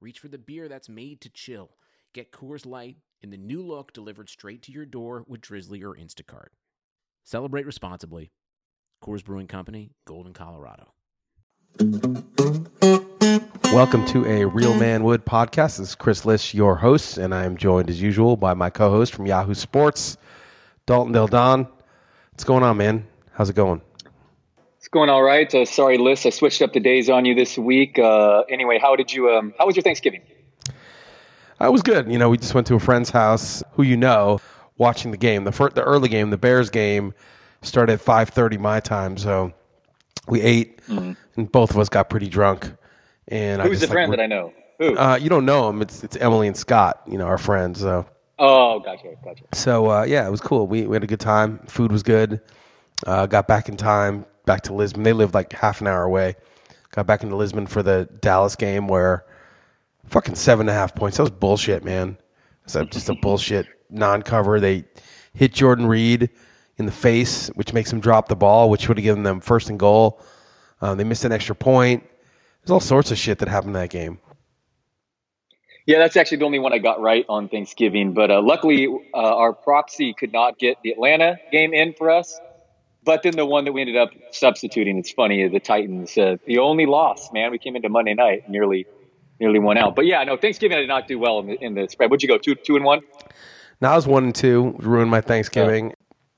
reach for the beer that's made to chill. Get Coors Light in the new look delivered straight to your door with Drizzly or Instacart. Celebrate responsibly. Coors Brewing Company, Golden, Colorado. Welcome to a Real Man Wood podcast. This is Chris Liss, your host, and I am joined as usual by my co-host from Yahoo Sports, Dalton Del Don. What's going on, man? How's it going? It's going all right. Uh, sorry, Liss, I switched up the days on you this week. Uh, anyway, how did you? Um, how was your Thanksgiving? I was good. You know, we just went to a friend's house who you know, watching the game. The first, the early game, the Bears game, started at five thirty my time. So we ate, mm-hmm. and both of us got pretty drunk. And who's the like, friend that I know? Who? Uh, you don't know them. It's it's Emily and Scott. You know, our friends. So. Oh, gotcha, gotcha. So uh, yeah, it was cool. We we had a good time. Food was good. Uh, got back in time, back to Lisbon. They lived like half an hour away. Got back into Lisbon for the Dallas game where fucking seven and a half points. That was bullshit, man. It's just a bullshit non-cover. They hit Jordan Reed in the face, which makes him drop the ball, which would have given them first and goal. Uh, they missed an extra point. There's all sorts of shit that happened in that game. Yeah, that's actually the only one I got right on Thanksgiving. But uh, luckily, uh, our proxy could not get the Atlanta game in for us. But then the one that we ended up substituting, it's funny, the Titans, uh, the only loss, man. We came into Monday night, nearly nearly one out. But yeah, no, Thanksgiving I did not do well in the, in the spread. What'd you go, two two and one? Now I was one and two, ruined my Thanksgiving. Yeah.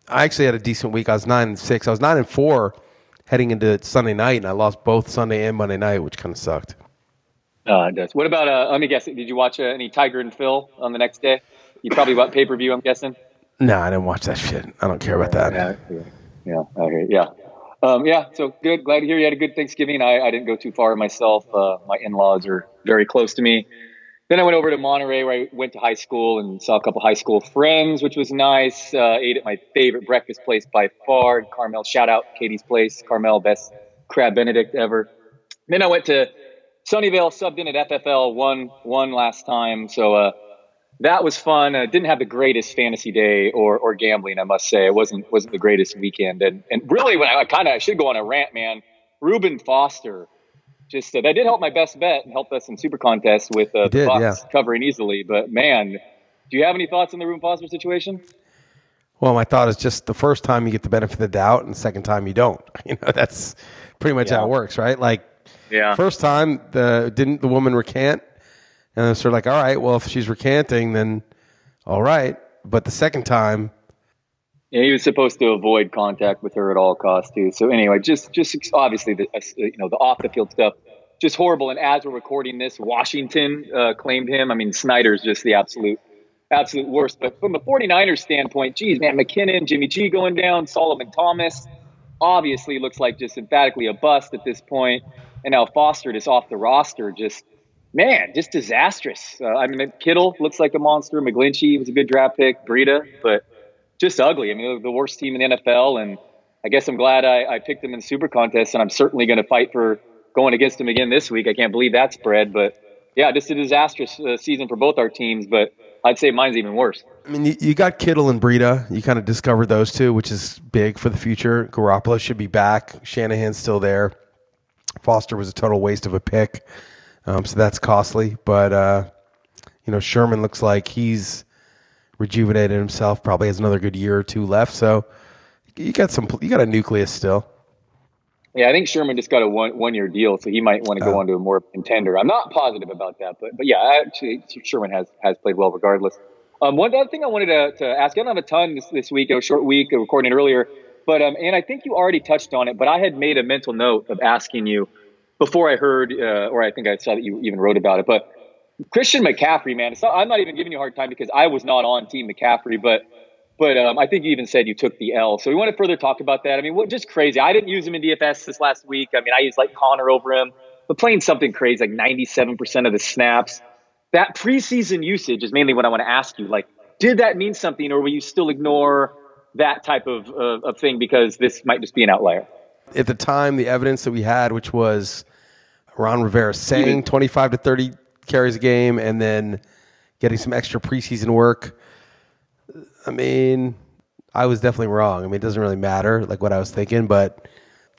I actually had a decent week. I was nine and six. I was nine and four heading into Sunday night, and I lost both Sunday and Monday night, which kind of sucked. Uh, it does. What about? Uh, let me guess. Did you watch uh, any Tiger and Phil on the next day? You probably bought pay per view. I'm guessing. No, I didn't watch that shit. I don't care about that. Yeah, yeah, yeah. Okay, yeah. Um, yeah, so good. Glad to hear you had a good Thanksgiving. I, I didn't go too far myself. Uh, my in-laws are very close to me. Then I went over to Monterey where I went to high school and saw a couple high school friends, which was nice. Uh, ate at my favorite breakfast place by far, Carmel. Shout out Katie's Place, Carmel, best crab Benedict ever. Then I went to Sunnyvale, subbed in at FFL, one one last time. So uh, that was fun. Uh, didn't have the greatest fantasy day or, or gambling, I must say. It wasn't wasn't the greatest weekend. And and really, when I, I kind of I should go on a rant, man. Reuben Foster, just uh, that did help my best bet and helped us in super contest with uh, the did, yeah. covering easily. But man, do you have any thoughts on the Reuben Foster situation? Well, my thought is just the first time you get the benefit of the doubt, and the second time you don't. You know, that's pretty much yeah. how it works, right? Like, yeah. First time, the didn't the woman recant? And it's sort of like, all right, well, if she's recanting, then all right. But the second time, yeah, he was supposed to avoid contact with her at all costs too. So anyway, just just obviously the uh, you know the off the field stuff, just horrible. And as we're recording this, Washington uh, claimed him. I mean, Snyder's just the absolute absolute worst. But from the 49ers standpoint, geez, man, McKinnon, Jimmy G going down, Solomon Thomas, obviously looks like just emphatically a bust at this point. And now Foster is off the roster. Just man, just disastrous. Uh, I mean, Kittle looks like a monster. McGlinchey was a good draft pick. Breida, but just ugly. I mean, the worst team in the NFL. And I guess I'm glad I, I picked them in the Super Contest, and I'm certainly going to fight for going against them again this week. I can't believe that spread, but yeah, just a disastrous uh, season for both our teams. But I'd say mine's even worse. I mean, you, you got Kittle and Breida. You kind of discovered those two, which is big for the future. Garoppolo should be back. Shanahan's still there. Foster was a total waste of a pick. Um, so that's costly. But, uh, you know, Sherman looks like he's rejuvenated himself, probably has another good year or two left. So you got some, you got a nucleus still. Yeah, I think Sherman just got a one one year deal, so he might want to go oh. on to a more contender. I'm not positive about that, but but yeah, actually Sherman has has played well regardless. Um, one other thing I wanted to, to ask, I don't have a ton this, this week, a short week, recording earlier, but um, and I think you already touched on it, but I had made a mental note of asking you before I heard, uh, or I think I saw that you even wrote about it. But Christian McCaffrey, man, not, I'm not even giving you a hard time because I was not on Team McCaffrey, but but um, I think you even said you took the L. So we want to further talk about that. I mean, what just crazy. I didn't use him in DFS this last week. I mean, I used like Conner over him, but playing something crazy like 97% of the snaps. that preseason usage is mainly what I want to ask you. Like, did that mean something, or will you still ignore that type of, of, of thing because this might just be an outlier? At the time, the evidence that we had, which was Ron Rivera saying 25 to 30 carries a game and then getting some extra preseason work. I mean, I was definitely wrong. I mean, it doesn't really matter, like what I was thinking, but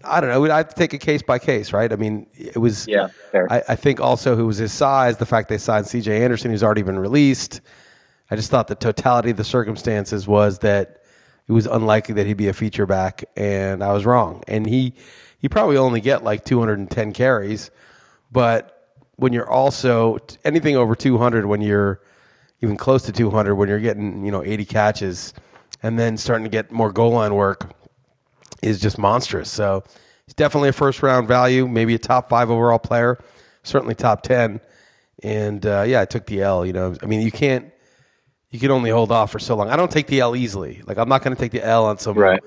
I don't know. I have to take it case by case, right? I mean, it was. Yeah, fair. I, I think also who was his size, the fact they signed C.J. Anderson, who's already been released. I just thought the totality of the circumstances was that it was unlikely that he'd be a feature back, and I was wrong. And he he probably only get like 210 carries, but when you're also anything over 200, when you're even close to 200, when you're getting you know 80 catches, and then starting to get more goal line work, is just monstrous. So he's definitely a first round value, maybe a top five overall player, certainly top 10. And uh, yeah, I took the L. You know, I mean, you can't you can only hold off for so long. I don't take the L easily. Like I'm not going to take the L on some Right.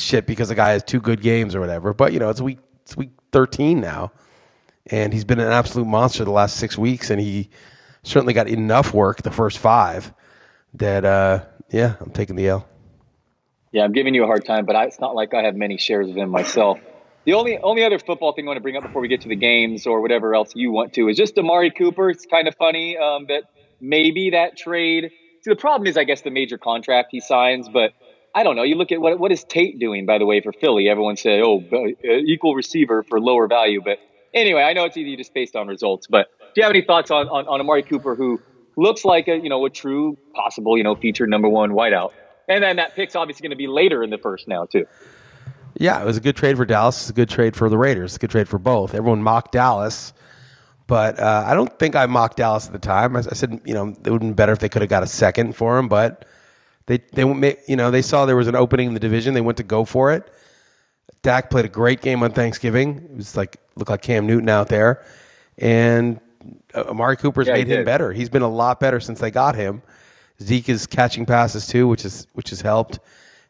Shit because the guy has two good games or whatever. But you know, it's week it's week 13 now, and he's been an absolute monster the last six weeks, and he certainly got enough work the first five that uh, yeah, I'm taking the L. Yeah, I'm giving you a hard time, but I, it's not like I have many shares of him myself. The only only other football thing I want to bring up before we get to the games or whatever else you want to is just Amari Cooper. It's kind of funny um, that maybe that trade. See, the problem is, I guess, the major contract he signs, but I don't know. You look at what what is Tate doing, by the way, for Philly. Everyone said, "Oh, uh, equal receiver for lower value," but anyway, I know it's easy just based on results. But do you have any thoughts on on, on Amari Cooper, who looks like a you know a true possible you know featured number one wideout? And then that pick's obviously going to be later in the first now too. Yeah, it was a good trade for Dallas. It's a good trade for the Raiders. It's a good trade for both. Everyone mocked Dallas, but uh, I don't think I mocked Dallas at the time. I, I said, you know, it would have been better if they could have got a second for him, but they they went- you know they saw there was an opening in the division. They went to go for it. Dak played a great game on Thanksgiving. It was like looked like Cam Newton out there, and uh, Amari Cooper's Yeah, made him better. He's been a lot better since they got him. Zeke is catching passes too, which is which has helped.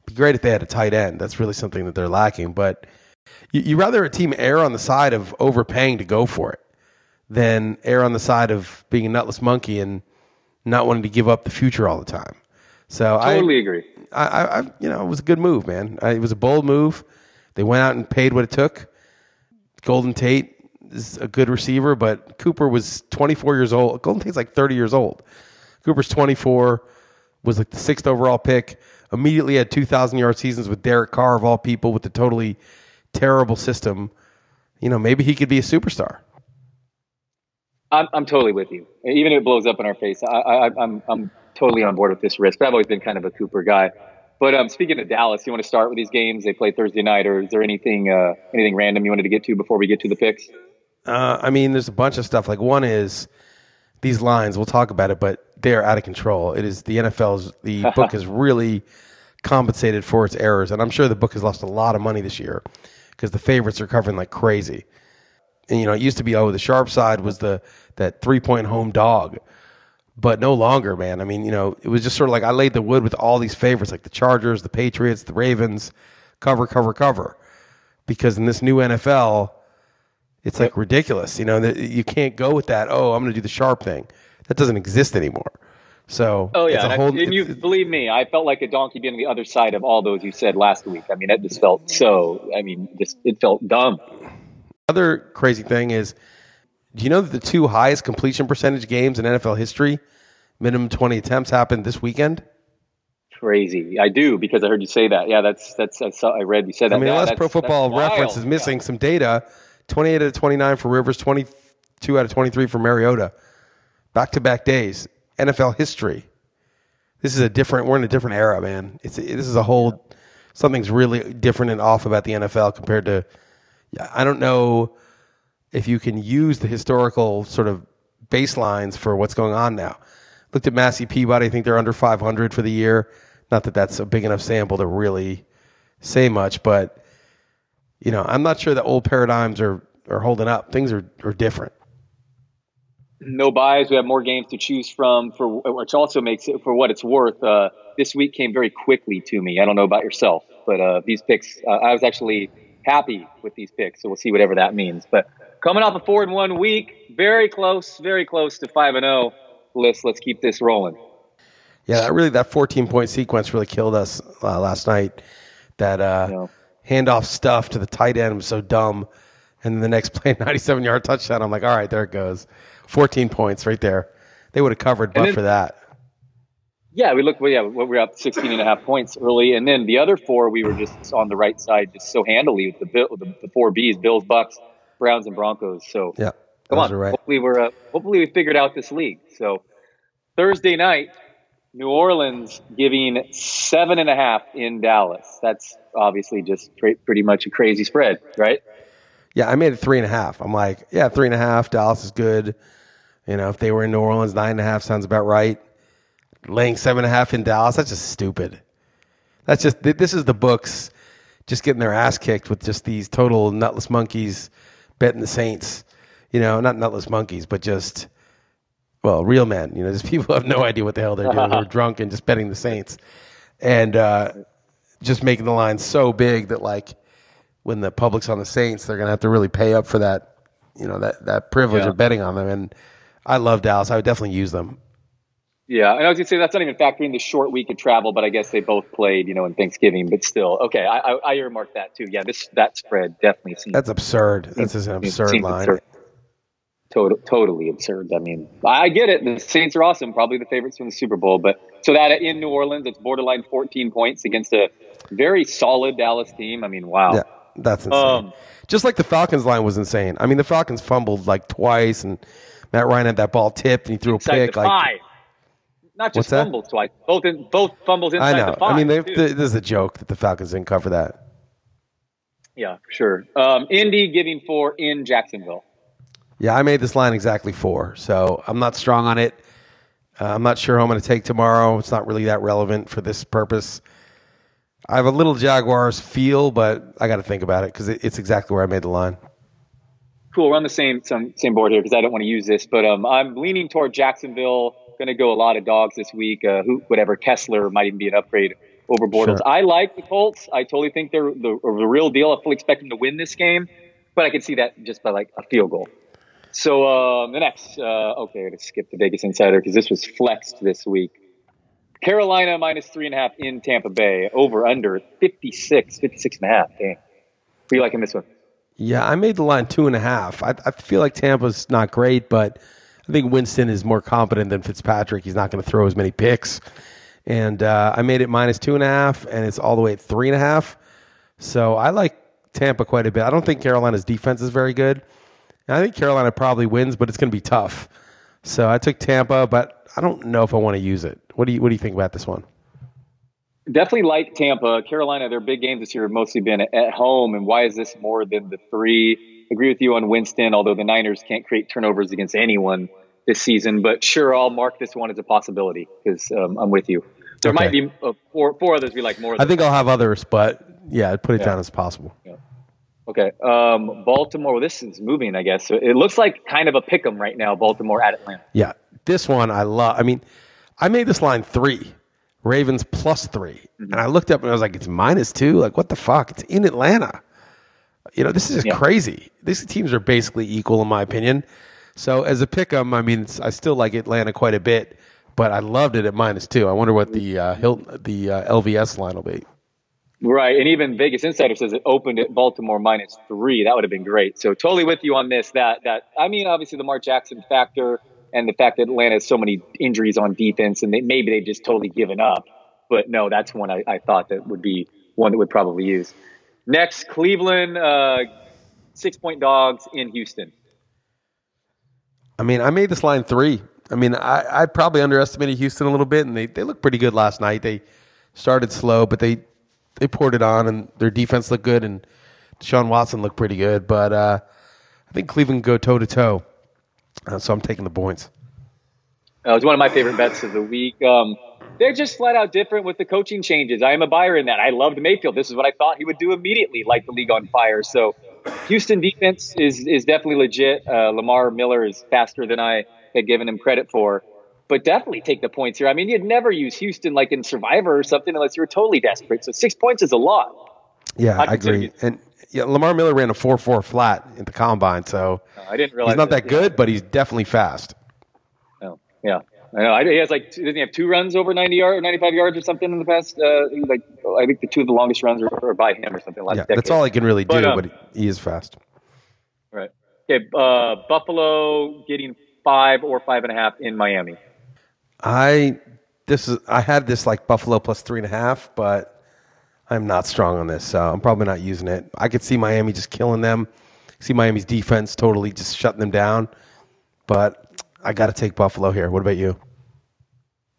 Be great if they had a tight end. That's really something that they're lacking. But you, you rather a team err on the side of overpaying to go for it than err on the side of being a nutless monkey and not wanting to give up the future all the time. So I Totally I, agree. I, I, I, you know, it was a good move, man. I, it was a bold move. They went out and paid what it took. Golden Tate is a good receiver, but Cooper was 24 years old. Golden Tate's like 30 years old. Cooper's 24, was like the sixth overall pick. Immediately had 2,000 yard seasons with Derek Carr of all people with the totally terrible system. You know, maybe he could be a superstar. I'm, I'm totally with you. Even if it blows up in our face, I, I, I'm, I'm totally on board with this risk. But I've always been kind of a Cooper guy. But um, speaking of Dallas, you want to start with these games? They play Thursday night, or is there anything uh, anything random you wanted to get to before we get to the picks? Uh, I mean, there's a bunch of stuff. Like one is these lines. We'll talk about it, but they are out of control. It is the NFL's. The book has really compensated for its errors, and I'm sure the book has lost a lot of money this year because the favorites are covering like crazy. And you know, it used to be oh, the sharp side was the that three point home dog, but no longer, man. I mean, you know, it was just sort of like I laid the wood with all these favorites, like the Chargers, the Patriots, the Ravens, cover, cover, cover, because in this new NFL it's like ridiculous. You know, that you can't go with that. Oh, I'm going to do the sharp thing. That doesn't exist anymore. So Oh yeah, it's a and, I- and you believe me, I felt like a donkey being on the other side of all those you said last week. I mean, it just felt so. I mean, just it felt dumb. other crazy thing is, do you know that the two highest completion percentage games in NFL history, minimum 20 attempts, happened this weekend? Crazy. I do because I heard you say that. Yeah, that's that's I saw. I read you said that. I mean, Yeah, unless Pro Football Reference wild. is missing some data, 28 out of 29 for Rivers, 22 out of 23 for Mariota. Back to back days. NFL history. This is a different, we're in a different era, man. It's This is a whole, something's really different and off about the NFL compared to, yeah, I don't know if you can use the historical sort of baselines for what's going on now. Looked at Massey Peabody. I think they're under 500 for the year. Not that that's a big enough sample to really say much, but you know, I'm not sure that old paradigms are are holding up. Things are are different. no byes. We have more games to choose from, for which also makes it for what it's worth. Uh, this week came very quickly to me. I don't know about yourself, but uh, these picks, uh, I was actually happy with these picks. So we'll see whatever that means. But coming off a four and one week, very close, very close to five and zero. Let's let's keep this rolling. Yeah, that really that 14 point sequence really killed us uh, last night. That uh, Yeah. handoff stuff to the tight end was so dumb, and then the next play, 97 yard touchdown. I'm like, all right, there it goes, 14 points right there. They would have covered, but then- for that. Yeah, we look. Well, yeah, we were up 16 and a half points early, and then the other four we were just on the right side, just so handily with the Bill, the, the four Bs: Bills, Bucks, Browns, and Broncos. So Yeah, come those on, right. hopefully we're uh, hopefully we figured out this league. So Thursday night, New Orleans giving seven and a half in Dallas. That's obviously just pre- pretty much a crazy spread, right? Yeah, I made it three and a half. I'm like, yeah, three and a half. Dallas is good. You know, if they were in New Orleans, nine and a half sounds about right. Laying seven and a half in Dallas, that's just stupid. That's just this is the books just getting their ass kicked with just these total nutless monkeys betting the Saints. You know, not nutless monkeys, but just well, real men. You know, just people who have no idea what the hell they're doing. Who are drunk and just betting the Saints, and uh, just making the line so big that like when the public's on the Saints, they're gonna have to really pay up for that. You know that that privilege Yeah. of betting on them. And I love Dallas. I would definitely use them. Yeah, and I was gonna say that's not even factoring the short week of travel, but I guess they both played, you know, in Thanksgiving. But still, okay, I, I, I earmarked that too. Yeah, this that spread definitely seems That's absurd. That's just an absurd line. absurd. Total, totally absurd. I mean, I get it. The Saints are awesome, probably the favorites from the Super Bowl. But so that in New Orleans, it's borderline 14 points against a very solid Dallas team. I mean, wow. Yeah, that's insane. Um, Just like the Falcons line was insane. I mean, the Falcons fumbled like twice, and Matt Ryan had that ball tipped, and he threw a pick. the Like, five. Not just that? fumbles twice. Both in, both fumbles I inside know. the five. I mean, they, too. th- this is a joke that the Falcons didn't cover that. yeah, for sure. Um, Indy giving four in Jacksonville. Yeah, I made this line exactly four, so I'm not strong on it. Uh, I'm not sure who I'm going to take tomorrow. It's not really that relevant for this purpose. I have a little Jaguars feel, but I got to think about it because it, it's exactly where I made the line. Cool. We're on the same some, same board here because I don't want to use this, but um, I'm leaning toward Jacksonville. Going to go a lot of dogs this week. Uh, who, whatever Kessler might even be an upgrade over Bortles. Sure. I like the Colts. I totally think they're the, the real deal. I fully expect them to win this game, but I can see that just by like a field goal. So um, the next, uh, okay, I'm going to skip the Vegas Insider because this was flexed this week. Carolina minus three and a half in Tampa Bay. Over under 56, 56 and a half. Dang. Who you liking this one? Yeah, I made the line two and a half. I, I feel like Tampa's not great, but I think Winston is more competent than Fitzpatrick. He's not going to throw as many picks. And uh, I made it minus two and a half, and it's all the way at three and a half. So I like Tampa quite a bit. I don't think Carolina's defense is very good. And I think Carolina probably wins, but it's going to be tough. So I took Tampa, but I don't know if I want to use it. What do you What do you think about this one? Definitely like Tampa. Carolina, their big games this year have mostly been at home. And why is this more than the three? Agree with you on Winston, although the Niners can't create turnovers against anyone this season. But sure, I'll mark this one as a possibility because um, I'm with you. There Okay. might be uh, four, four others we like more I think I'll have others, but yeah, I'd put it Yeah. down as possible. Okay. Um, Baltimore, well, this is moving, I guess. So it looks like kind of a pick 'em right now, Baltimore at Atlanta. Yeah, this one I love. I mean, I made this line three, Ravens plus 3 and I looked up and I was like, it's minus two. Like, what the fuck? It's in Atlanta. You know, this is just Yeah. crazy. These teams are basically equal, in my opinion. So as a pick 'em, I mean, it's, I still like Atlanta quite a bit, but I loved it at minus two. I wonder what the uh, Hilton, the uh, LVS line will be. Right. And even Vegas Insider says it opened at Baltimore minus three. That would have been great. So totally with you on this. That, that, I mean, obviously the Mark Jackson factor and the fact that Atlanta has so many injuries on defense and they, maybe they've just totally given up. But no, that's one I, I thought that would be one that would probably use. Next, Cleveland, uh, six point dogs in Houston. I mean, I made this line three. I mean, I, I probably underestimated Houston a little bit, and they, they looked pretty good last night. They started slow, but they they poured it on, and their defense looked good, and Sean Watson looked pretty good. But uh, I think Cleveland go toe to toe, so I'm taking the points. It was one of my favorite bets of the week. Um, they're just flat out different with the coaching changes. I am a buyer in that. I loved Mayfield. This is what I thought he would do immediately, light the league on fire. So, Houston defense is is definitely legit. Uh, Lamar Miller is faster than I had given him credit for, but definitely take the points here. I mean, you'd never use Houston like in Survivor or something unless you were totally desperate. So six points is a lot. Yeah, I'd I agree. And Yeah, Lamar Miller ran a four four flat at the combine, so I didn't realize he's not that yeah. good, but he's definitely fast. Oh, yeah. I know. I, he has like, doesn't he have two runs over 90 yards or 95 yards or something in the past? Uh, like, I think the two of the longest runs are, are by him or something last Yeah, decade. that's all he can really do, But, um, but he is fast. Right. Okay. Uh, Buffalo getting five or five and a half in Miami. I this is I had this like Buffalo plus three and a half, but I'm not strong on this, so I'm probably not using it. I could see Miami just killing them. See Miami's defense totally just shutting them down, but I got to take Buffalo here. What about you?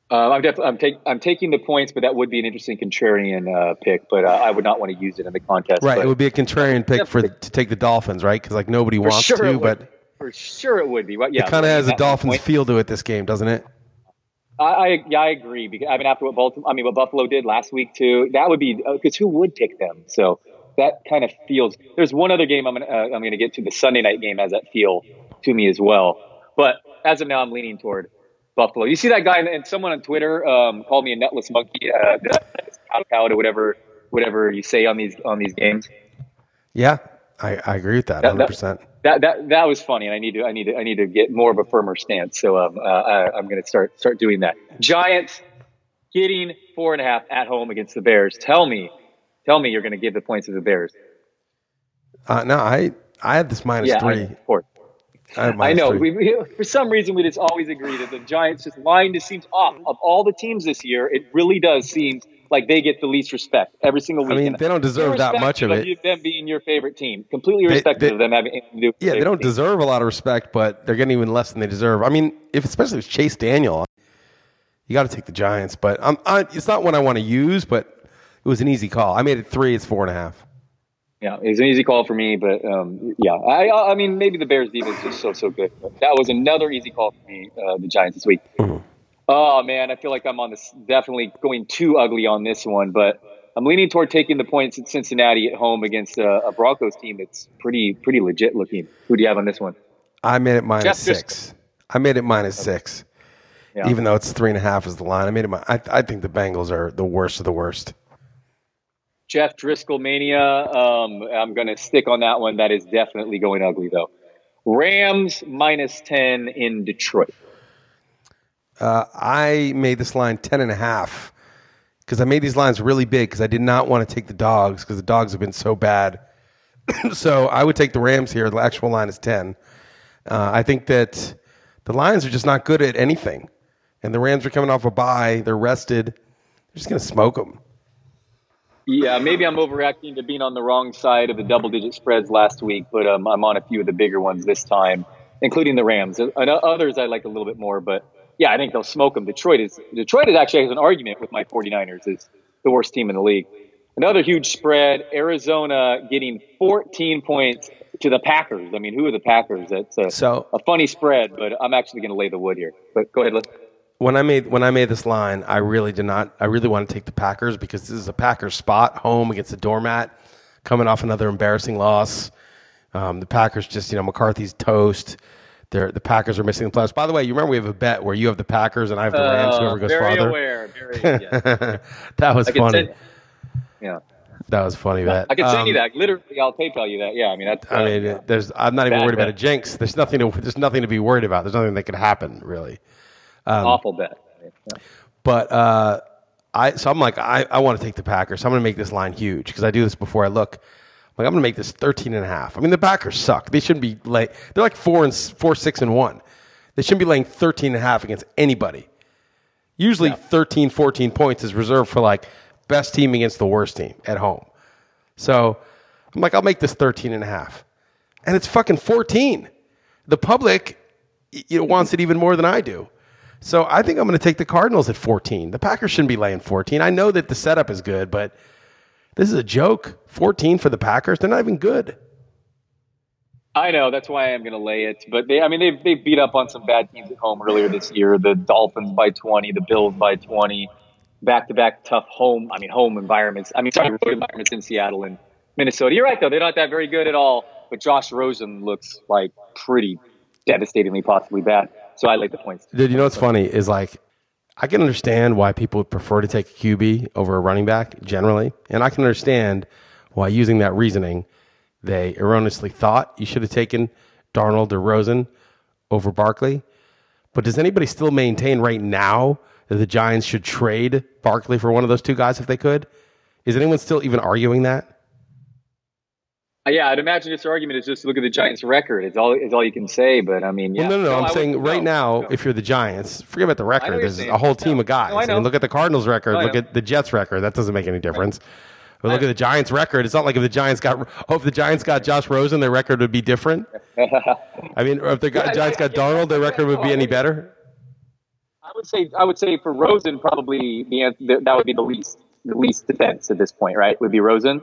Uh, I'm definitely I'm, take, I'm taking the points, but that would be an interesting contrarian uh, pick. But uh, I would not want to use it in the contest. Right, it would be a contrarian pick for to take the Dolphins, right? Because like nobody wants sure to, would. but for sure it would be. Well, yeah, it kind of has a Dolphins feel to it this game, doesn't it? I, I yeah, I agree. Because I mean, after what Baltimore, I mean, what Buffalo did last week too, that would be because who would pick them? So that kind of feels. There's one other game I'm gonna uh, I'm gonna get to the Sunday night game has that feel to me as well. But as of now, I'm leaning toward Buffalo. You see that guy and someone on Twitter um, called me a nutless monkey, uh, cow to whatever whatever you say on these on these games. Yeah, I, I agree with that, That- hundred that- percent. That that that was funny, and I need to I need to I need to get more of a firmer stance. So um, uh, I, I'm going to start start doing that. Giants getting four and a half at home against the Bears. Tell me, tell me you're going to give the points to the Bears. Uh, no, I I had this minus yeah, I, three. of course. I, I know. We, we, for some reason, we just always agree that the Giants just line just seems off. Of all the teams this year, it really does seem like they get the least respect every single week. I mean, they don't deserve that much of it. them being your favorite team, completely they- of them having anything to do. with Yeah, they don't team. deserve a lot of respect, but they're getting even less than they deserve. I mean, if especially if it's Chase Daniel, you got to take the Giants. But I'm, I, it's not one I want to use, but it was an easy call. I made it three. It's four and a half. Yeah, it was an easy call for me, but um, yeah, I, I mean, maybe the Bears defense is just so so good. But that was another easy call for me, uh, the Giants this week. Oh man, I feel like I'm on this definitely going too ugly on this one, but I'm leaning toward taking the points at Cincinnati at home against a, a Broncos team that's pretty pretty legit looking. Who do you have on this one? I made it minus Jeff, just- six. I made it minus six, Yeah. even though it's three and a half is the line. I made it. mi- I, I think the Bengals are the worst of the worst. Jeff Driskel mania. Um, I'm going to stick on that one. That is definitely going ugly though. Rams minus ten in Detroit. Uh, I made this line ten and a half because I made these lines really big because I did not want to take the dogs because the dogs have been so bad. so I would take the Rams here. The actual line is ten. Uh, I think that the Lions are just not good at anything, and the Rams are coming off a bye. They're rested. They're just going to smoke them. Yeah, maybe I'm overreacting to being on the wrong side of the double digit spreads last week, but um, I'm on a few of the bigger ones this time, including the Rams. And others I like a little bit more, but yeah, I think they'll smoke them. Detroit is Detroit is actually has an argument with my 49ers is the worst team in the league. Another huge spread. Arizona getting 14 points to the Packers. I mean, who are the Packers? That's a, So- a funny spread, but I'm actually going to lay the wood here. But go ahead, let's. when I made when I made this line, I really did not. I really want to take the Packers because this is a Packers spot home against the doormat, coming off another embarrassing loss. Um, the Packers just you know McCarthy's toast. They're, the Packers are missing the playoffs. By the way, you remember we have a bet where you have the Packers and I have the Rams. Uh, Whoever goes very farther. aware. Very, yeah. that was I funny. send, yeah. that was funny. Bet. I can send you Um, that. Literally, I'll PayPal you that. Yeah, I mean that's. I uh, mean, there's. I'm not even Bad worried about a jinx. There's nothing to. There's nothing to be worried about. There's nothing that could happen really. um, awful bet. Yeah. But uh, I so I'm like I, I want to take the Packers. So I'm going to make this line huge because I do this before I look. Like I'm going to make this 13 and a half. I mean the Packers suck. They shouldn't be like they're like 4 and 4 6 and 1. They shouldn't be laying 13 and a half against anybody. Usually 13 14 points is reserved for like best team against the worst team at home. So I'm like I'll make this 13 and a half. And it's fucking 14. The public know, wants it even more than I do. So I think I'm going to take the Cardinals at 14. The Packers shouldn't be laying 14. I know that the setup is good, but this is a joke. 14 for the Packers. They're not even good. I know that's why I'm going to lay it. But they, I mean, they've they beat up on some bad teams at home earlier this year. The Dolphins by 20, the Bills by 20, back to back tough home. I mean, home environments. I mean, sorry, road environments in Seattle and Minnesota. You're right though; they're not that very good at all. But Josh Rosen looks like pretty devastatingly, possibly bad. So I like the points. Dude, you know what's funny is like I can understand why people would prefer to take a QB over a running back generally, and I can understand why using that reasoning they erroneously thought you should have taken Darnold or Rosen over Barkley. But does anybody still maintain right now that the Giants should trade Barkley for one of those two guys if they could? Is anyone still even arguing that? Uh, yeah, I'd imagine this argument is just look at the Giants' record. It's all is all you can say. But I mean, yeah. Well, no, no, no. I'm saying right no, now, no. if you're the Giants, forget about the record. There's a whole team of guys. I I mean, look at the Cardinals' record. Look at the Jets' record. That doesn't make any difference. But look at the Giants' record. It's not like if the Giants got oh, if the Giants got Josh Rosen, their record would be different. I mean, or if the Yeah, Giants got yeah. Darnold, their record would be any better. I would say I would say for Rosen probably the that would be the least the least defense at this point, right? Would be Rosen.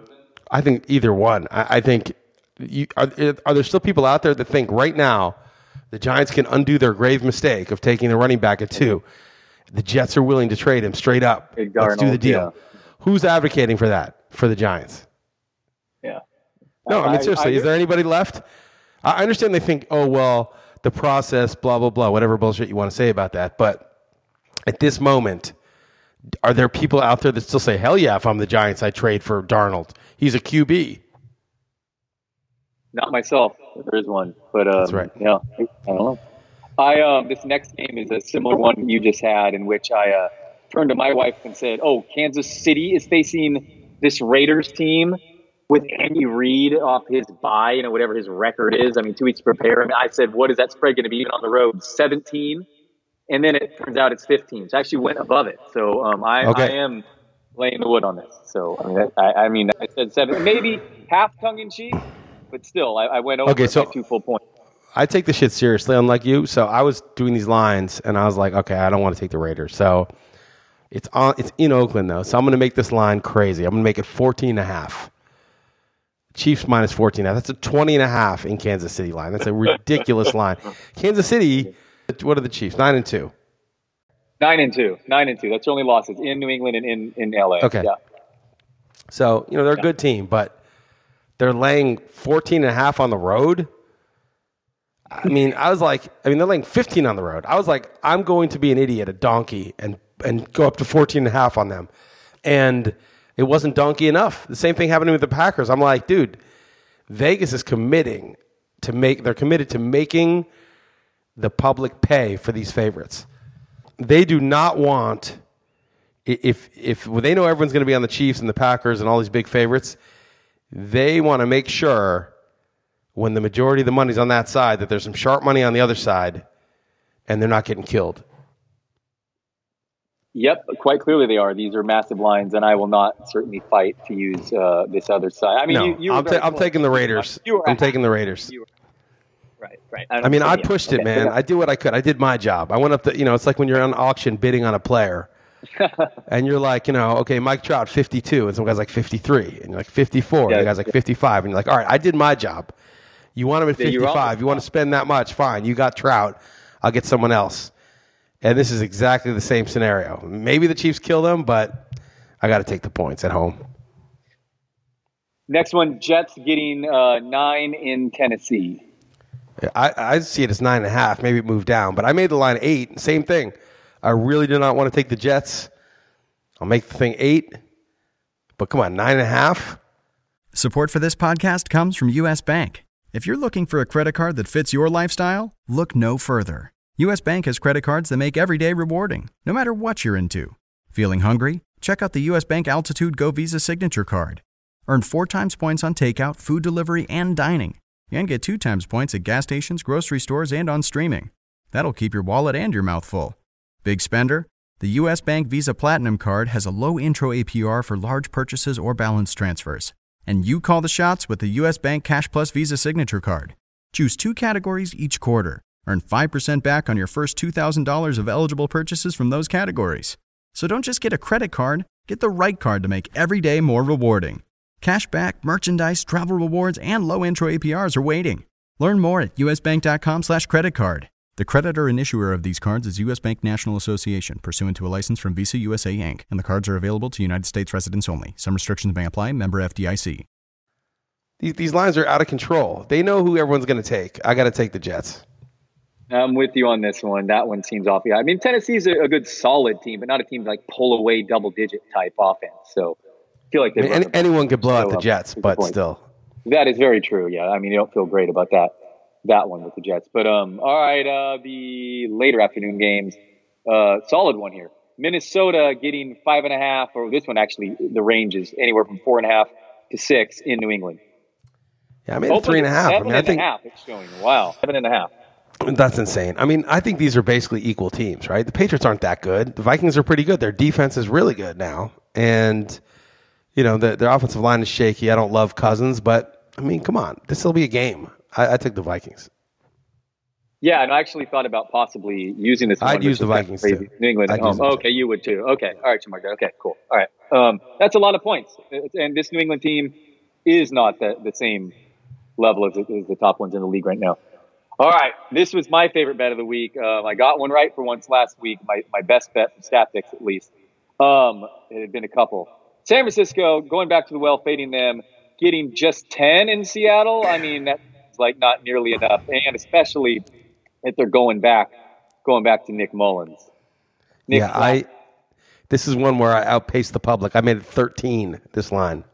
I think either one. I, I think you, are, are there still people out there that think right now the Giants can undo their grave mistake of taking the running back at two? The Jets are willing to trade him straight up. Let's do the deal. Who's advocating for that for the Giants? Yeah. No, I mean seriously, is there anybody left? I I understand they think, oh well, the process, blah blah blah, whatever bullshit you want to say about that. But at this moment, are there people out there that still say, hell yeah, if I'm the Giants, I trade for Darnold. He's a QB. Not myself. There is one, but um, That's right. Yeah, I don't know. I um, this next game is a similar one you just had, in which I uh, turned to my wife and said, "Oh, Kansas City is facing this Raiders team with Andy Reid off his bye, you know, whatever his record is. I mean, two weeks to prepare. And I said, what is that spread going to be even on the road? 17, and then it turns out it's 15. So I actually went above it. So um, I, Okay. I am laying the wood on this. So I mean, I, I mean, I said seven, maybe half tongue in cheek, but still, I, I went over Okay, so- two full points. I take the shit seriously, unlike you. So I was doing these lines, and I was like, okay, I don't want to take the Raiders. So it's on. It's in Oakland though, so I'm going to make this line crazy. I'm going to make it 14 and a half. Chiefs minus 14 and a half. That's a 20 and a half in Kansas City line. That's a ridiculous line. Kansas City. What are the Chiefs? Nine and two. Nine and two, nine and two. That's only losses in New England and in in LA. Okay. Yeah. So, you know, they're a good team, but they're laying 14 and a half on the road. I mean, I was like, I mean, they're laying 15 on the road. I was like, I'm going to be an idiot, a donkey, and, and go up to 14 and a half on them. And it wasn't donkey enough. The same thing happened with the Packers. I'm like, dude, Vegas is committing to make, they're committed to making the public pay for these favorites. They do not want if if they know everyone's going to be on the Chiefs and the Packers and all these big favorites, they want to make sure when the majority of the money's on that side that there's some sharp money on the other side, and they're not getting killed. Yep, quite clearly they are. These are massive lines, and I will not certainly fight to use uh, this other side. I mean, No, you, you I'm, ta- I'm taking the Raiders. I'm taking the Raiders. You were, right, right. I mean, I yeah, pushed it, okay, man. I did what I could. I did my job. I went up the, you know, it's like when you're on auction bidding on a player, and you're like, you know, okay, Mike Trout 52, and some guy's like 53, and you're like 54, and the guy's like 55, and you're like, all right, I did my job. You want him at Yeah, you're on 55. You want to spend that much? Fine. You got Trout. I'll get someone else. And this is exactly the same scenario. Maybe the Chiefs kill them, but I got to take the points at home. Next one, Jets getting uh, nine in Tennessee. I, I see it as nine and a half. Maybe it moved down, but I made the line eight. Same thing. I really do not want to take the Jets. I'll make the thing eight. But come on, nine and a half. Support for this podcast comes from US Bank. If you're looking for a credit card that fits your lifestyle, look no further. US Bank has credit cards that make every day rewarding, no matter what you're into. Feeling hungry? Check out the US Bank Altitude Go Visa Signature Card. Earn four times points on takeout, food delivery, and dining. And get two times points at gas stations, grocery stores, and on streaming. That'll keep your wallet and your mouth full. Big spender? The US Bank Visa Platinum Card has a low intro APR for large purchases or balance transfers. And you call the shots with the US Bank Cash Plus Visa Signature Card. Choose two categories each quarter. Earn 5% back on your first $2,000 of eligible purchases from those categories. So don't just get a credit card, get the right card to make every day more rewarding. Cashback, merchandise, travel rewards, and low intro APRs are waiting. Learn more at usbank.com slash credit card. The creditor and issuer of these cards is U.S. Bank National Association, pursuant to a license from Visa USA Inc., and the cards are available to United States residents only. Some restrictions may apply. Member FDIC. These, these lines are out of control. They know who everyone's going to take. I got to take the Jets. I'm with you on this one. That one seems off. Yeah, I mean Tennessee's a, a good, solid team, but not a team like pull away double digit type offense. So I feel like they any, anyone could blow out the Jets, but point. still. That is very true. Yeah, I mean, you don't feel great about that that one with the Jets. But um, all right, uh, the later afternoon games, uh, solid one here. Minnesota getting five and a half, or this one actually, the range is anywhere from four and a half to six in New England. Yeah, I mean three and a half. I mean, I think half it's showing. Wow, seven and a half. That's insane. I mean, I think these are basically equal teams, right? The Patriots aren't that good. The Vikings are pretty good. Their defense is really good now, and you know the, their offensive line is shaky. I don't love Cousins, but I mean, come on, this will be a game. I, I take the Vikings. Yeah, and I actually thought about possibly using this. I'd use the Vikings too. New England at home. Okay, you would too. Okay, all right, Mark. Okay, cool. All right, um, that's a lot of points, and this New England team is not the, the same level as, as the top ones in the league right now. All right, this was my favorite bet of the week. Um, I got one right for once last week. My my best bet from StatPicks at least. Um, it had been a couple. San Francisco going back to the well, fading them, getting just ten in Seattle. I mean that's like not nearly enough, and especially if they're going back, going back to Nick Mullens. Nick yeah, I. This is one where I outpaced the public. I made it thirteen. This line.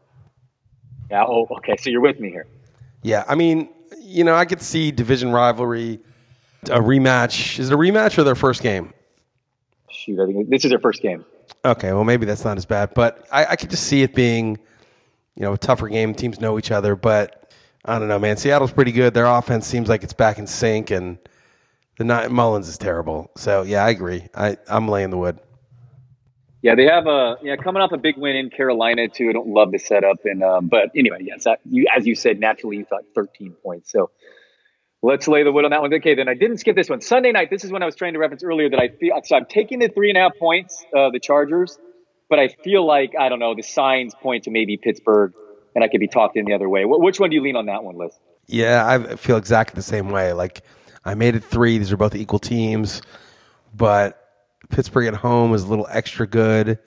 Yeah. Oh, okay. So you're with me here. Yeah. I mean, you know, I could see division rivalry, a rematch. Is it a rematch or their first game? Shoot, I think this is their first game. Okay, well, maybe that's not as bad, but I, I could just see it being, you know, a tougher game. Teams know each other, but I don't know, man. Seattle's pretty good. Their offense seems like it's back in sync, and the Mullens is terrible. So yeah, I agree. I I'm laying the wood. Yeah, they have a yeah coming off a big win in Carolina too. I don't love the setup, and um, but anyway, yes, you as you said, naturally you thought 13 points. So let's lay the wood on that one. Okay, then I didn't skip this one. Sunday night. This is when I was trying to reference earlier that I feel so. I'm taking the three and a half points, uh, the Chargers, but I feel like I don't know the signs point to maybe Pittsburgh, and I could be talked in the other way. Which one do you lean on that one, Liss? Yeah, I feel exactly the same way. Like I made it three. These are both equal teams, but Pittsburgh at home is a little extra good.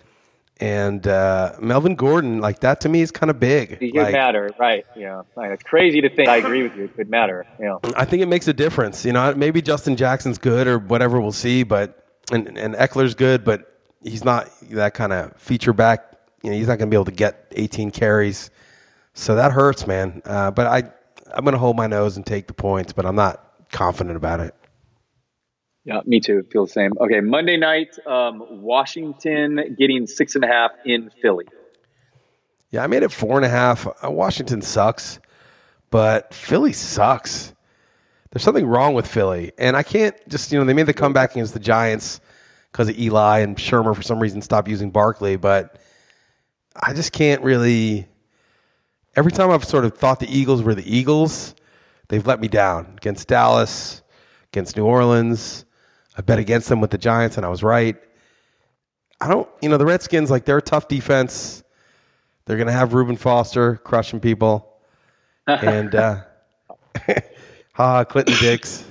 And uh, Melvin Gordon, like that to me is kind of big. It like, matter, right? Yeah, like, it's crazy to think. I agree with you. It could matter. Yeah, I think it makes a difference. You know, maybe Justin Jackson's good or whatever. We'll see. But and and Ekeler's good, but he's not that kind of feature back. You know, he's not going to be able to get 18 carries, so that hurts, man. Uh, but I I'm going to hold my nose and take the points, but I'm not confident about it. Yeah, me too. Feel the same. Okay, Monday night, um, Washington getting six and a half in Philly. Yeah, I made it four and a half. Uh, Washington sucks, but Philly sucks. There's something wrong with Philly, and I can't just you know they made the comeback against the Giants because of Eli and Shurmur for some reason stopped using Barkley, but I just can't really. Every time I've sort of thought the Eagles were the Eagles, they've let me down against Dallas, against New Orleans. I bet against them with the Giants, and I was right. I don't, you know, the Redskins, like, they're a tough defense. They're going to have Reuben Foster crushing people. and, uh, ha, Clinton Dix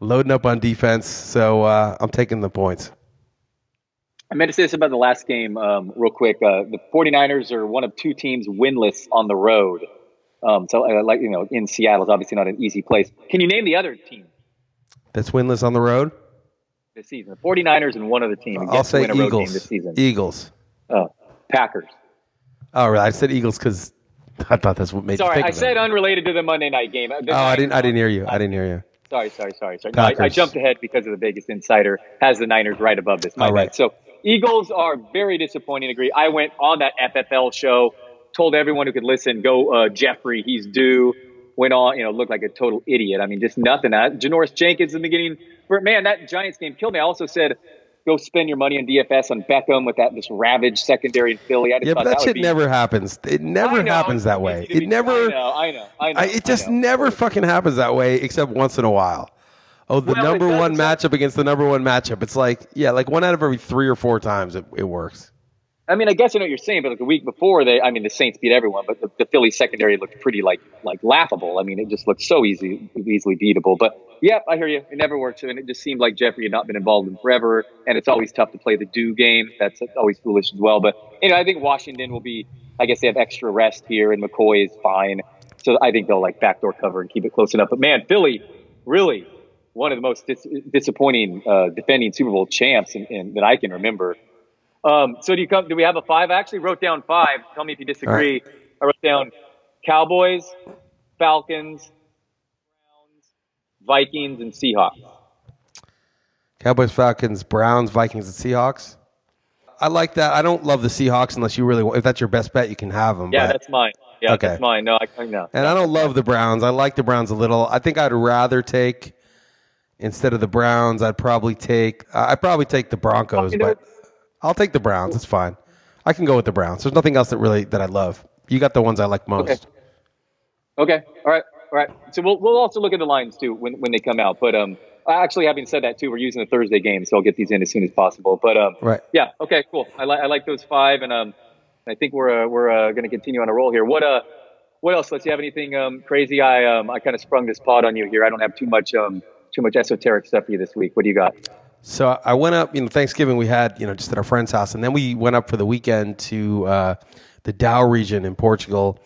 loading up on defense. So uh, I'm taking the points. I meant to say this about the last game um, real quick. Uh, the 49ers are one of two teams winless on the road. Um, so, uh, like, you know, in Seattle is obviously not an easy place. Can you name the other team? That's winless on the road? This season. The 49ers and one other team. I'll say Eagles. This season. Eagles. Oh, Packers. Oh, right. I said Eagles because I thought that's what made. Sorry, I said unrelated to the Monday night game. The oh, I didn't. I didn't hear you. I didn't hear you. Sorry, sorry, sorry, sorry. No, I, I, jumped ahead because of the Vegas Insider has the Niners right above this. My right. So Eagles are very disappointing. Agree. I went on that FFL show, told everyone who could listen, go uh, Jeffery. He's due went on, you know, looked like a total idiot. I mean, just nothing. Uh, Janoris Jenkins in the beginning, but man, that Giants game killed me. I also said, go spend your money on DFS on Beckham with that this ravaged secondary in Philly. yeah, but that, that shit be... never happens. It never know, happens that way. It never. I know. I know. I know. I, it just never fucking happens that way, except once in a while. Oh, the well, number one matchup against the number one matchup. It's like, yeah, like one out of every three or four times it, it works. I mean, I guess I know what you're saying, but like the week before, they, I mean, the Saints beat everyone, but the, the Philly secondary looked pretty like like laughable. I mean, it just looked so easy, easily beatable. But yeah, I hear you. It never worked, and it just seemed like Jeffery had not been involved in forever, and it's always tough to play the do game. That's always foolish as well. But you know, I think Washington will be. I guess they have extra rest here, and McCoy is fine, so I think they'll like backdoor cover and keep it close enough. But man, Philly really one of the most dis- disappointing uh, defending Super Bowl champs in, in, that I can remember. Um, so do you come? Do we have a five? I actually wrote down five. Tell me if you disagree. Right. I wrote down Cowboys, Falcons, Browns, Vikings, and Seahawks. Cowboys, Falcons, Browns, Vikings, and Seahawks. I like that. I don't love the Seahawks unless you really want. If that's your best bet, you can have them. Yeah, but- that's mine. Yeah, Okay. that's mine. No, I, I no. And I don't love the Browns. I like the Browns a little. I think I'd rather take instead of the Browns. I'd probably take. I'd probably take the Broncos, You know- but I'll take the Browns. It's fine. I can go with the Browns. There's nothing else that really that I love. You got the ones I like most. Okay. Okay. All right. All right. So we'll we'll also look at the lines too when when they come out. But um, actually, having said that too, we're using the Thursday game, so I'll get these in as soon as possible. But um, Right. yeah. Okay. Cool. I like I like those five, and um, I think we're uh, we're uh, going to continue on a roll here. What uh, what else? Let's see. Have anything um crazy? I um I kind of sprung this pod on you here. I don't have too much um too much esoteric stuff for you this week. What do you got? So I went up, you know, Thanksgiving we had, you know, just at our friend's house, and then we went up for the weekend to uh, the Douro region in Portugal.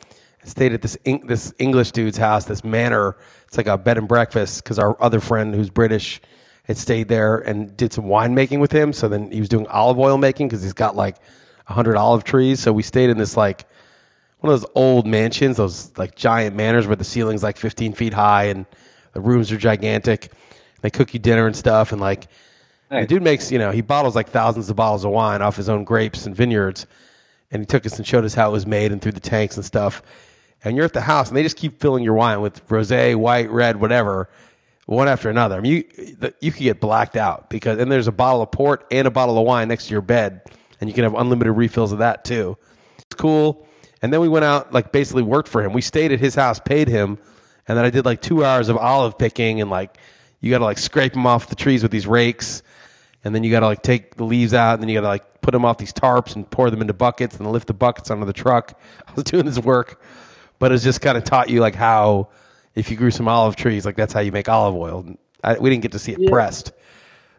Stayed at this this English dude's house, this manor. It's like a bed and breakfast because our other friend who's British had stayed there and did some winemaking with him. So then he was doing olive oil making because he's got like hundred olive trees. So we stayed in this like one of those old mansions, those like giant manors where the ceiling's like 15 feet high and the rooms are gigantic. They cook you dinner and stuff, and like the dude makes, you know, he bottles like thousands of bottles of wine off his own grapes and vineyards. And he took us and showed us how it was made and through the tanks and stuff. And you're at the house and they just keep filling your wine with rosé, white, red, whatever, one after another. I mean, you, the- you could get blacked out because, and there's a bottle of port and a bottle of wine next to your bed. And you can have unlimited refills of that too. It's cool. And then we went out, like basically worked for him. We stayed at his house, paid him. And then I did like two hours of olive picking and like, you got to like scrape them off the trees with these rakes and then you got to like take the leaves out, and then you got to like put them off these tarps and pour them into buckets, and lift the buckets onto the truck. I was doing this work, but it's just kind of taught you like how if you grew some olive trees, like that's how you make olive oil. I, we didn't get to see it pressed,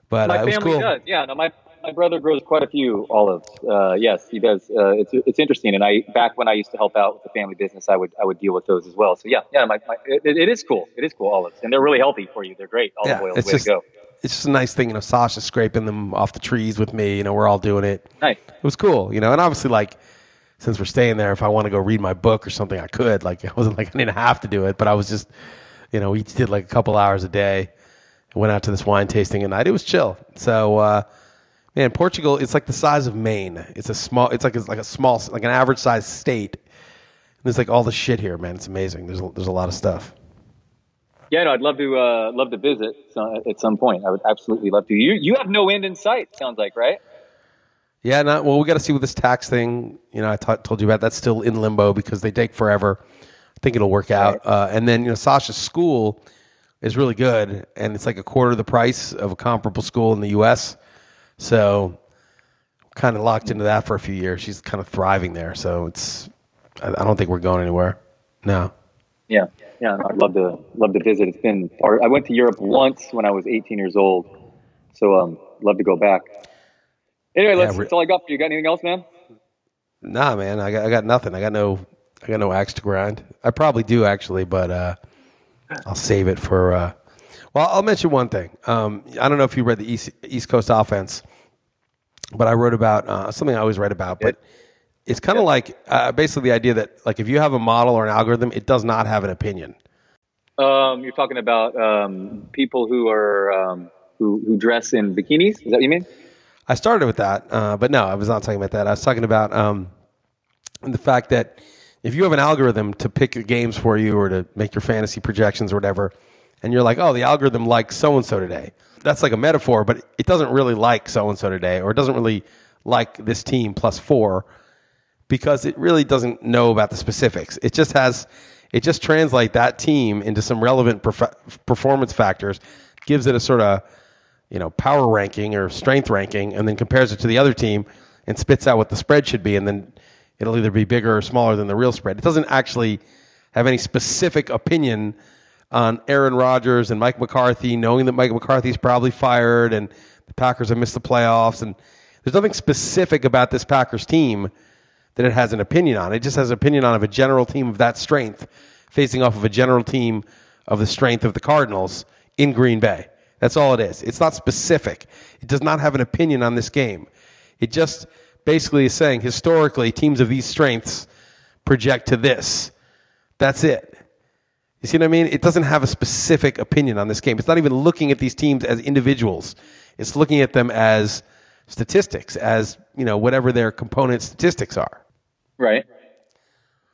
but uh, My it was family cool. does. Yeah. No, my my brother grows quite a few olives. Uh, yes, he does. Uh, it's it's interesting. And I back when I used to help out with the family business, I would I would deal with those as well. So yeah, yeah. My, my it, it is cool. It is cool olives, and they're really healthy for you. They're great olive Yeah, oil. it's Way just to go. It's just a nice thing. You know, Sasha scraping them off the trees with me. You know, we're all doing it. Nice. It was cool. You know, and obviously like. Since we're staying there, if I want to go read my book or something, I could. Like, it wasn't like I didn't have to do it, but I was just, you know, we each did like a couple hours a day. Went out to this wine tasting at night. It was chill. So, uh, man, Portugal, it's like the size of Maine. It's a small, it's like, it's like a small, like an average sized state. And There's like all the shit here, man. It's amazing. There's a, there's a lot of stuff. Yeah, no, I'd love to uh, love to visit at some point. I would absolutely love to. You you have no end in sight. Sounds like right. Yeah, not, well, we got to see what this tax thing, you know, I t- told you about. That's still in limbo because they take forever. I think it'll work out. Uh, and then, you know, Sasha's school is really good, and it's like a quarter the price of a comparable school in the U.S. So, kind of locked into that for a few years. She's kind of thriving there. So, it's, I, I don't think we're going anywhere. No. Yeah, yeah. I'd love to love to visit. It's been. Or I went to Europe once when I was 18 years old, so um, love to go back. Anyway, let's, Yeah, re- that's all I got for you. Got anything else, man? Nah, man, I got, I got nothing. I got no, I got no axe to grind. I probably do actually, but uh, I'll save it for. Uh, well, I'll mention one thing. Um, I don't know if you read the East, East Coast Offense, but I wrote about uh, something I always write about. But it's kind of like uh, basically the idea that like if you have a model or an algorithm, it does not have an opinion. Um, you're talking about um, people who are um, who who dress in bikinis. Is that what you mean? I started with that, uh, but no, I was not talking about that. I was talking about um, the fact that if you have an algorithm to pick games for you or to make your fantasy projections or whatever, and you're like, oh, the algorithm likes so and so today. That's like a metaphor, but it doesn't really like so and so today, or it doesn't really like this team plus four because it really doesn't know about the specifics. It just has, it just translate that team into some relevant perf- performance factors, gives it a sort of you know, power ranking or strength ranking, and then compares it to the other team and spits out what the spread should be, and then it'll either be bigger or smaller than the real spread. It doesn't actually have any specific opinion on Aaron Rodgers and Mike McCarthy, knowing that Mike McCarthy's probably fired and the Packers have missed the playoffs, and there's nothing specific about this Packers team that it has an opinion on. It just has an opinion on of a general team of that strength facing off of a general team of the strength of the Cardinals in Green Bay. That's all it is. It's not specific. It does not have an opinion on this game. It just basically is saying historically teams of these strengths project to this. That's it. You see what I mean? It doesn't have a specific opinion on this game. It's not even looking at these teams as individuals. It's looking at them as statistics, as you know, whatever their component statistics are. Right.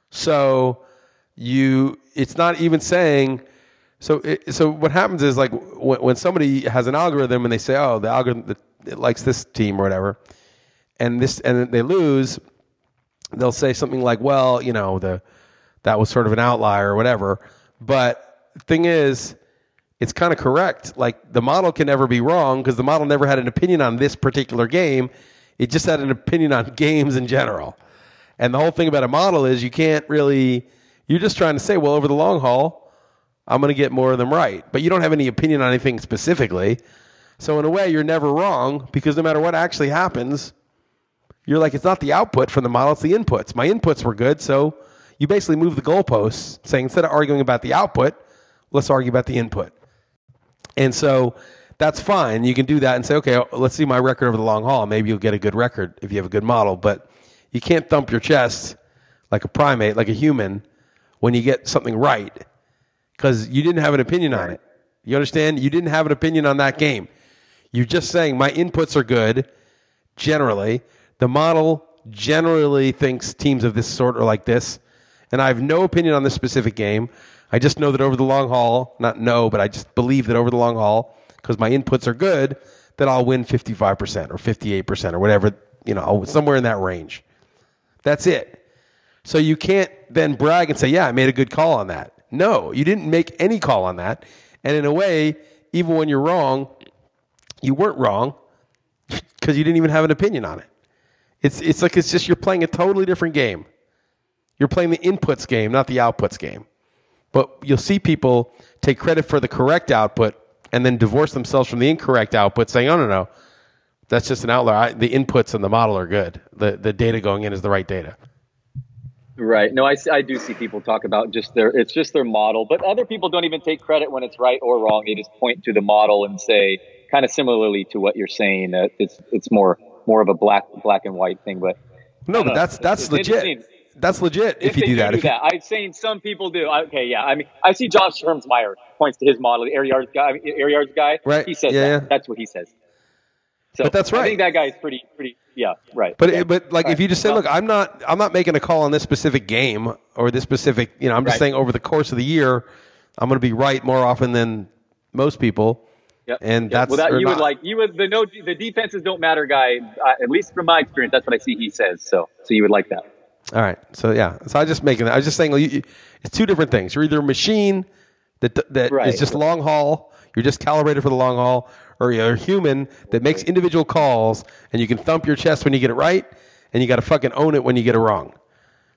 So you, it's not even saying. So, it, so what happens is like when, when somebody has an algorithm and they say, "Oh, the algorithm it likes this team or whatever," and this and they lose, they'll say something like, "Well, you know, the that was sort of an outlier or whatever." But thing is, it's kind of correct. Like the model can never be wrong because the model never had an opinion on this particular game. It just had an opinion on games in general. And the whole thing about a model is you can't really. You're just trying to say, well, over the long haul, I'm going to get more of them right. But you don't have any opinion on anything specifically. So in a way, you're never wrong because no matter what actually happens, you're like, it's not the output from the model, it's the inputs. My inputs were good, so you basically move the goalposts, saying instead of arguing about the output, let's argue about the input. And so that's fine. You can do that and say, okay, let's see my record over the long haul. Maybe you'll get a good record if you have a good model, but you can't thump your chest like a primate, like a human, when you get something right because you didn't have an opinion on it. You understand? You didn't have an opinion on that game. You're just saying my inputs are good generally. The model generally thinks teams of this sort are like this. And I have no opinion on this specific game. I just know that over the long haul, not know, but I just believe that over the long haul, because my inputs are good, that I'll win 55% or 58% or whatever, you know, somewhere in that range. That's it. So you can't then brag and say, yeah, I made a good call on that. No, you didn't make any call on that. And in a way, even when you're wrong, you weren't wrong because you didn't even have an opinion on it. It's, it's like it's just you're playing a totally different game. You're playing the inputs game, not the outputs game. But you'll see people take credit for the correct output and then divorce themselves from the incorrect output, saying, oh, no, no, that's just an outlier. I, the inputs in the model are good. The, the data going in is the right data. Right. No, I, I do see people talk about just their, it's just their model, but other people don't even take credit when it's right or wrong. They just point to the model and say, kind of similarly to what you're saying, it's, it's more, more of a black, black and white thing. But no, but that's, that's it's legit. That's legit if, if you do that. Do if that. You... I've seen some people do. Okay. Yeah. I mean, I see Josh Hermsmeyer points to his model, the air yards guy, air yards guy. Right. He says yeah, that. yeah. That's what he says. So but that's right. I think that guy is pretty, pretty, yeah, right. But yeah. but like if you just say, look, I'm not, I'm not making a call on this specific game or this specific, you know, I'm just Right. saying over the course of the year, I'm going to be right more often than most people. Yep. And Yep. that's well, that you not. would like you would the no the defenses don't matter guy. Uh, at least from my experience, that's what I see. He says so. So you would like that. All right. So yeah. So I just making that. I was just saying, you, it's two different things. You're either a machine that that is Right. just long haul. You're just calibrated for the long haul, or you're a human that makes individual calls, and you can thump your chest when you get it right, and you got to fucking own it when you get it wrong.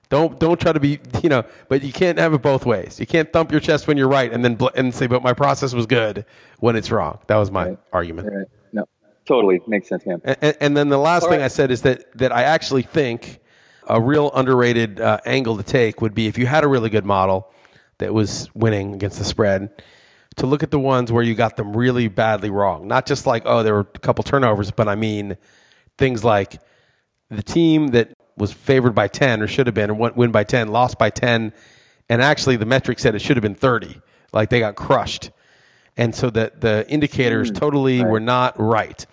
Don't don't try to be you know, but you can't have it both ways. You can't thump your chest when you're right, and then bl- and say, but my process was good when it's wrong. That was my argument. Right. No, totally makes sense, man. And, and then the last All thing right. I said is that that I actually think a real underrated uh, angle to take would be if you had a really good model that was winning against the spread, to look at the ones where you got them really badly wrong. Not just like oh there were a couple turnovers, but I mean things like the team that was favored by ten or should have been or won- win by ten lost by ten, and actually the metric said it should have been thirty. Like they got crushed and so the the indicators hmm. totally were not right.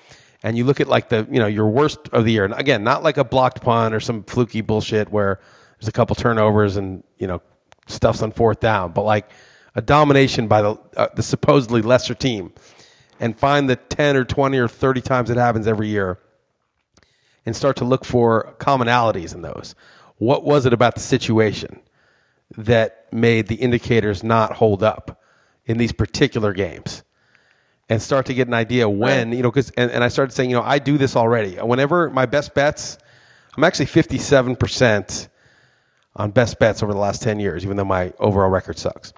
And you look at like the you know your worst of the year, and again, not like a blocked punt or some fluky bullshit where there's a couple turnovers and you know stuff's on fourth down, but like a domination by the uh, the supposedly lesser team, and find the ten or twenty or thirty times it happens every year, and start to look for commonalities in those. What was it about the situation that made the indicators not hold up in these particular games? And start to get an idea when, you know, because, and, and I started saying, you know, I do this already. Whenever my best bets, I'm actually 57% on best bets over the last 10 years, even though my overall record sucks.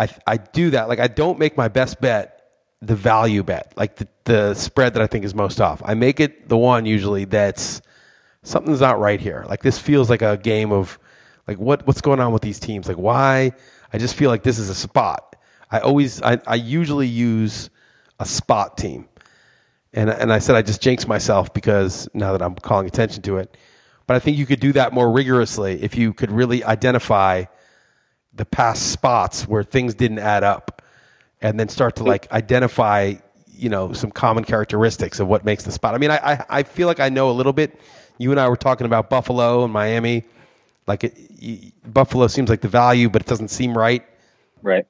I, I do that. Like, I don't make my best bet the value bet, like the, the spread that I think is most off. I make it the one usually that's something's not right here. Like, this feels like a game of, like, what, what's going on with these teams? Like, why? I just feel like this is a spot. I always, I, I usually use a spot team. And, and I said I just jinxed myself because now that I'm calling attention to it. But I think you could do that more rigorously if you could really identify the past spots where things didn't add up, and then start to like identify you know some common characteristics of what makes the spot. I mean, I I, I feel like I know a little bit. You and I were talking about Buffalo and Miami. Like it, y- Buffalo seems like the value, but it doesn't seem right. Right.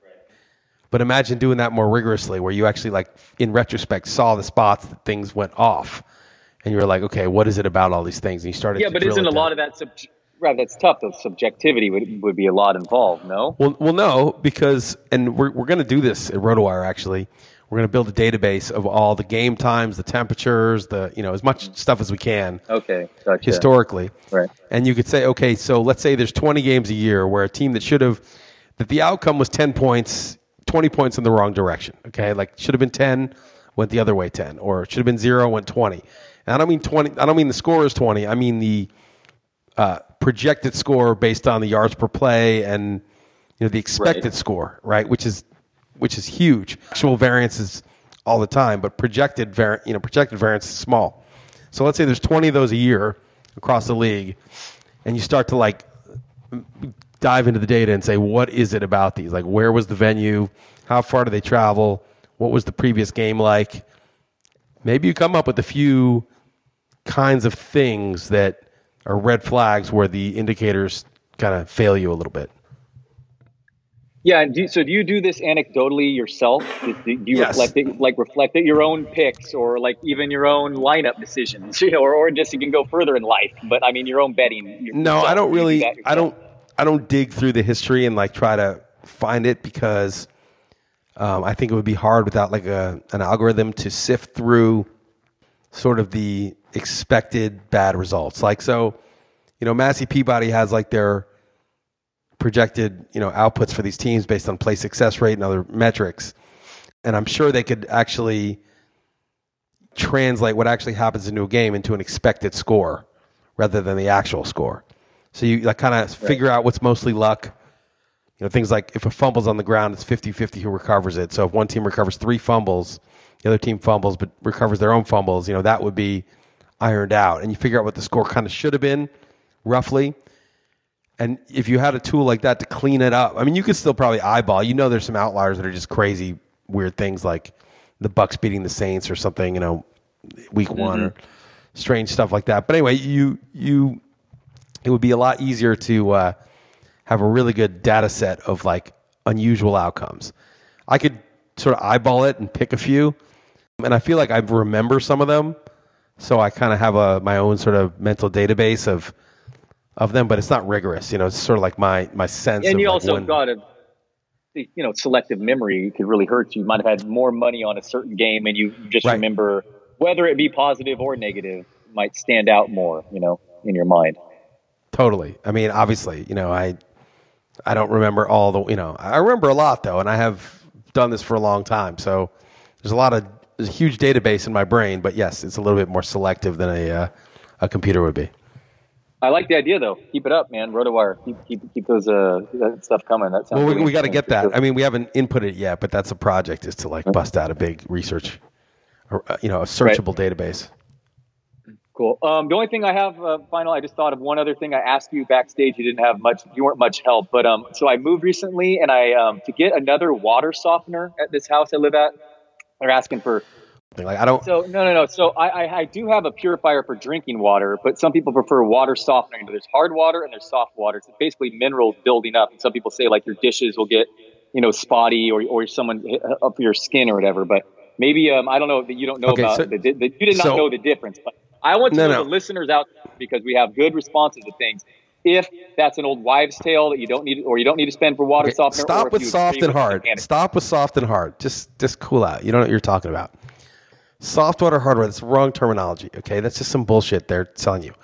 But imagine doing that more rigorously, where you actually like in retrospect saw the spots that things went off, and you were like, okay, what is it about all these things? And you started. Yeah, but isn't a lot of that sub- right? That's tough. The subjectivity would would be a lot involved. No. Well, well, no, because and we're we're going to do this at RotoWire. Actually, we're going to build a database of all the game times, the temperatures, the you know as much stuff as we can Okay. Gotcha. historically. Right. And you could say, okay, so let's say there's 20 games a year where a team that should have that the outcome was 10 points, 20 points in the wrong direction. Okay, like should have been 10, went the other way 10, or should have been zero, went 20. And I don't mean 20. I don't mean the score is 20. I mean the uh, projected score based on the yards per play and you know the expected Right. score, right? Which is which is huge. Actual variance is all the time, but projected var- you know projected variance is small. So let's say there's 20 of those a year across the league, and you start to like dive into the data and say, what is it about these? Like, where was the venue? How far do they travel? What was the previous game like? Maybe you come up with a few kinds of things that are red flags where the indicators kind of fail you a little bit. Yeah. and Do, so do you do this anecdotally yourself? Do, do you Yes. reflect it, like reflect it, your own picks or like even your own lineup decisions, you know, or, or just you can go further in life. But I mean, your own betting. No. I don't Do you do really. I don't. I don't dig through the history and like try to find it because um, I think it would be hard without like a an algorithm to sift through sort of the expected bad results. Like so, you know, Massey Peabody has like their projected you know outputs for these teams based on play success rate and other metrics, and I'm sure they could actually translate what actually happens into a game into an expected score rather than the actual score. So you like kind of figure out what's mostly luck. You know, things like if a fumble's on the ground, it's 50-50 who recovers it. So if one team recovers three fumbles, the other team fumbles but recovers their own fumbles, you know, that would be ironed out. And you figure out what the score kind of should have been, roughly. And if you had a tool like that to clean it up, I mean, you could still probably eyeball. You know, there's some outliers that are just crazy, weird things like the Bucs beating the Saints or something. You know, week one or strange stuff like that. But anyway, you you it would be a lot easier to uh, have a really good data set of like unusual outcomes. I could sort of eyeball it and pick a few, and I feel like I remember some of them, so I kind of have a my own sort of mental database of of them. But it's not rigorous, you know. It's sort of like my my sense. And of you like also when- got a, you know, selective memory could really hurt you. You might have had more money on a certain game, and you just Right. remember whether it be positive or negative might stand out more, you know, in your mind. Totally. I mean, obviously, you know, I I don't remember all the, you know, I remember a lot though, and I have done this for a long time. So there's a lot of there's a huge database in my brain, but yes, it's a little bit more selective than a uh, a computer would be. I like the idea though. Keep it up, man. RotoWire. Keep keep keep those uh that stuff coming. That sounds. Well, we, we got to get that. I mean, we haven't input it yet, but that's a project is to like bust out a big research, or, uh, you know, a searchable database. Cool. Um, the only thing I have, uh, final, I just thought of one other thing. I asked you backstage. You didn't have much. You weren't much help, but um, so I moved recently, and I um, to get another water softener at this house I live at. They're asking for Like I don't. So no, no, no. So I, I, I do have a purifier for drinking water, but some people prefer water softener. But there's hard water and there's soft water. It's basically minerals building up. And some people say like your dishes will get, you know, spotty or or someone up your skin or whatever. But maybe um, I don't know that you don't know Okay, about so- the, the, you did not so- know the difference. But I want to No, know no. the listeners out there because we have good responses to things. If that's an old wives' tale that you don't need, or you don't need to spend for water Okay, softener. Stop with soft and hard. Stop with soft and hard. Just just cool out. You don't know what you're talking about. Soft water, hard water. That's the wrong terminology. Okay, that's just some bullshit they're selling you.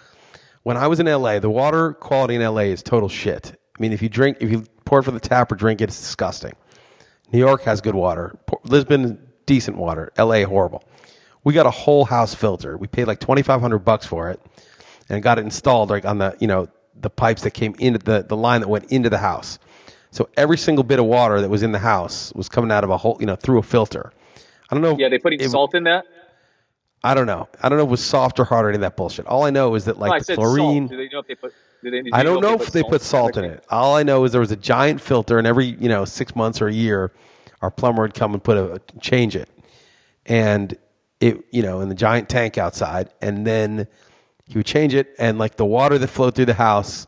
When I was in LA, the water quality in LA is total shit. I mean, if you drink, if you pour it from the tap or drink it, it's disgusting. New York has good water. Lisbon, decent water. LA, horrible. We got a whole house filter. We paid like twenty five hundred bucks for it, and got it installed like on the you know the pipes that came into the the line that went into the house. So every single bit of water that was in the house was coming out of a hole, you know through a filter. I don't know. Yeah, they putting it- salt in that. I don't know. I don't know if it was soft or hard or any of that bullshit. All I know is that like No, the chlorine. Do they know if they put? Do they, I don't know if they put salt salt in it. All I know is there was a giant filter, and every you know six months or a year, our plumber would come and put a change it, and it you know in the giant tank outside, and then he would change it, and like the water that flowed through the house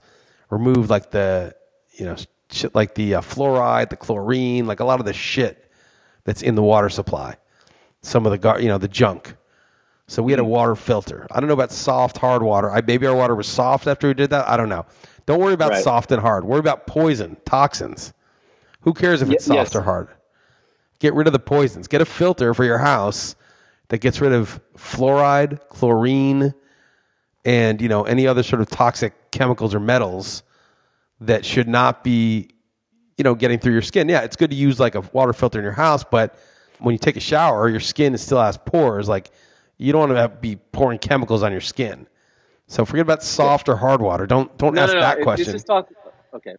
removed like the you know shit like the uh, fluoride, the chlorine, like a lot of the shit that's in the water supply, some of the gar- you know the junk. So we had a water filter. I don't know about soft, hard water. I maybe our water was soft after we did that. I don't know. Don't worry about Right. soft and hard. Worry about poison, toxins. Who cares if it's Ye- soft yes. or hard? Get rid of the poisons. Get a filter for your house that gets rid of fluoride, chlorine, and you know any other sort of toxic chemicals or metals that should not be you know getting through your skin. Yeah, it's good to use like a water filter in your house, but when you take a shower, your skin still has pores. Like you don't want to have, be pouring chemicals on your skin. So forget about soft or hard water. Don't don't No, ask no, no. that it- question. This is talk. Okay.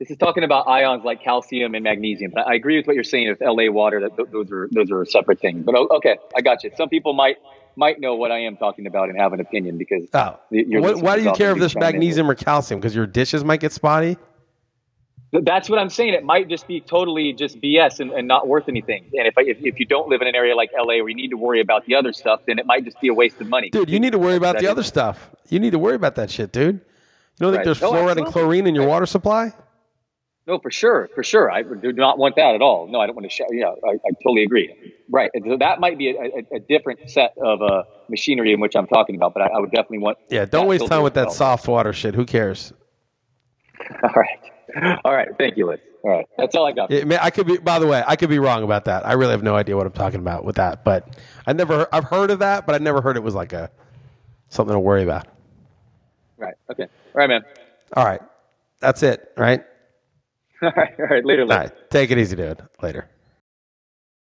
This is talking about ions like calcium and magnesium. But I agree with what you're saying with LA water. That those are those are a separate things. But oh, okay, I got you. Some people might might know what I am talking about and have an opinion because Oh, what, why do you care if there's magnesium or calcium? Because your dishes might get spotty. That's what I'm saying. It might just be totally just BS and, and not worth anything. And if, I, if if you don't live in an area like LA where you need to worry about the other stuff, then it might just be a waste of money. Dude, you need to worry about That the is- other stuff. You need to worry about that shit, dude. You don't think Right. there's Oh, fluoride and chlorine in your water supply? No, for sure, for sure. I do not want that at all. No, I don't want to show. Yeah, I, I totally agree. Right. And so that might be a, a, a different set of uh, machinery in which I'm talking about, but I, I would definitely want. Yeah, don't waste time with that soft water shit. Who cares? All right. All right. Thank you, Liss. All right. That's all I got. It I could be. By the way, I could be wrong about that. I really have no idea what I'm talking about with that. But I never. I've heard of that, but I never heard it was like a something to worry about. Right. Okay. All right, man. All right, that's it. Right. All right. All right. Later, Liss. All right. Take it easy, dude. Later.